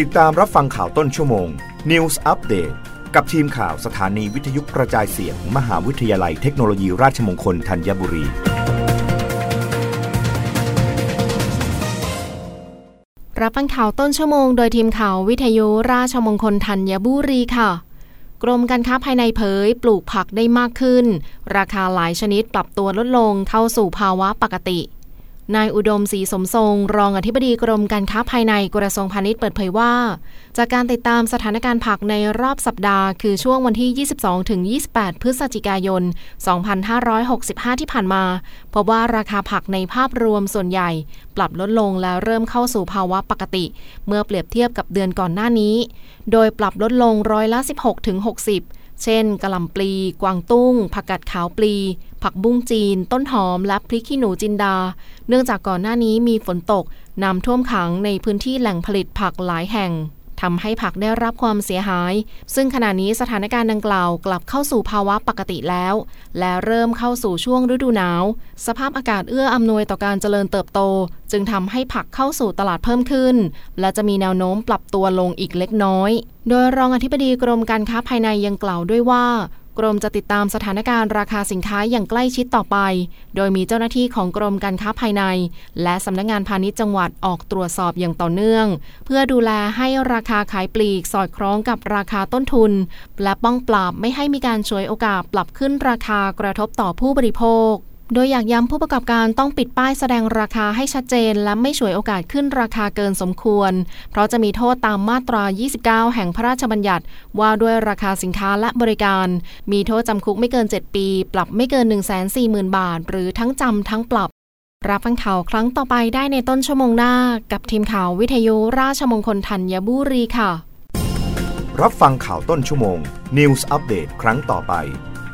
ติดตามรับฟังข่าวต้นชั่วโมง News Update กับทีมข่าวสถานีวิทยุกระจายเสียงมมหาวิทยาลัยเทคโนโลยีราชมงคลธัญบุรี รับฟังข่าวต้นชั่วโมง โดยทีมข่าววิทยุราชมงคลธัญบุรีค่ะ กรมการค้าภายในเผยปลูกผักได้มากขึ้น ราคาหลายชนิดปรับตัวลดลงเข้าสู่ภาวะปกติ นายอุดมศรีสมทรง รองอธิบดีกรมการค้าภายในกระทรวงพาณิชย์เปิดเผยว่า จากการติดตามสถานการณ์ผักในรอบสัปดาห์ คือช่วงวันที่ 22 ถึง 28 พฤศจิกายน 2565 ที่ผ่านมาพบว่าราคาผักในภาพรวมส่วนใหญ่ ปรับลดลงและเริ่มเข้าสู่ภาวะปกติ เมื่อเปรียบเทียบกับเดือนก่อนหน้านี้ โดยปรับลดลงร้อยละ 16 ถึง 60 เช่นกะหล่ำปลี กวางตุ้ง ผักกาดขาวปลี ผักบุ้งจีน ต้นหอม และพริกขี้หนูจินดา เนื่องจากก่อนหน้านี้มีฝนตกน้ำท่วมขังในพื้นที่แหล่งผลิตผักหลายแห่ง ทำให้ผักได้รับความเสียหาย ซึ่งขณะนี้สถานการณ์ดังกล่าวกลับเข้าสู่ภาวะปกติแล้ว และเริ่มเข้าสู่ช่วงฤดูหนาว สภาพอากาศเอื้ออำนวยต่อการเจริญเติบโต จึงทำให้ผักเข้าสู่ตลาดเพิ่มขึ้น และจะมีแนวโน้มปรับตัวลงอีกเล็กน้อย โดยรองอธิบดีกรมการค้าภายในยังกล่าวด้วยว่า กรมจะติดตามสถานการณ์ราคาสินค้าอย่างใกล้ชิดต่อไป โดยมีเจ้าหน้าที่ของกรมการค้าภายใน และสำนักงงานพาณิชย์จังหวัดออกตรวจสอบอย่างต่อเนื่อง เพื่อดูแลให้ราคาขายปลีกสอดคล้องกับราคาต้นทุน และป้องปราบไม่ให้มีการช่วยโอกาสปรับขึ้นราคากระทบต่อผู้บริโภค โดยอยากย้ำผู้ประกอบการต้องปิดป้ายแสดงราคาให้ชัดเจน และไม่ฉวยโอกาสขึ้นราคาเกินสมควร เพราะจะมีโทษตามมาตรา 29 แห่งพระราชบัญญัติ ว่าด้วยราคาสินค้าและบริการ มีโทษจำคุกไม่เกิน 7 ปี ปรับไม่เกิน 140,000 บาท หรือทั้งจำทั้งปรับ รับฟังข่าวครั้งต่อไปได้ในต้นชั่วโมงหน้า กับทีมข่าววิทยุราชมงคลธัญบุรีค่ะ รับฟังข่าวต้นชั่วโมง News อัปเดตครั้งต่อไป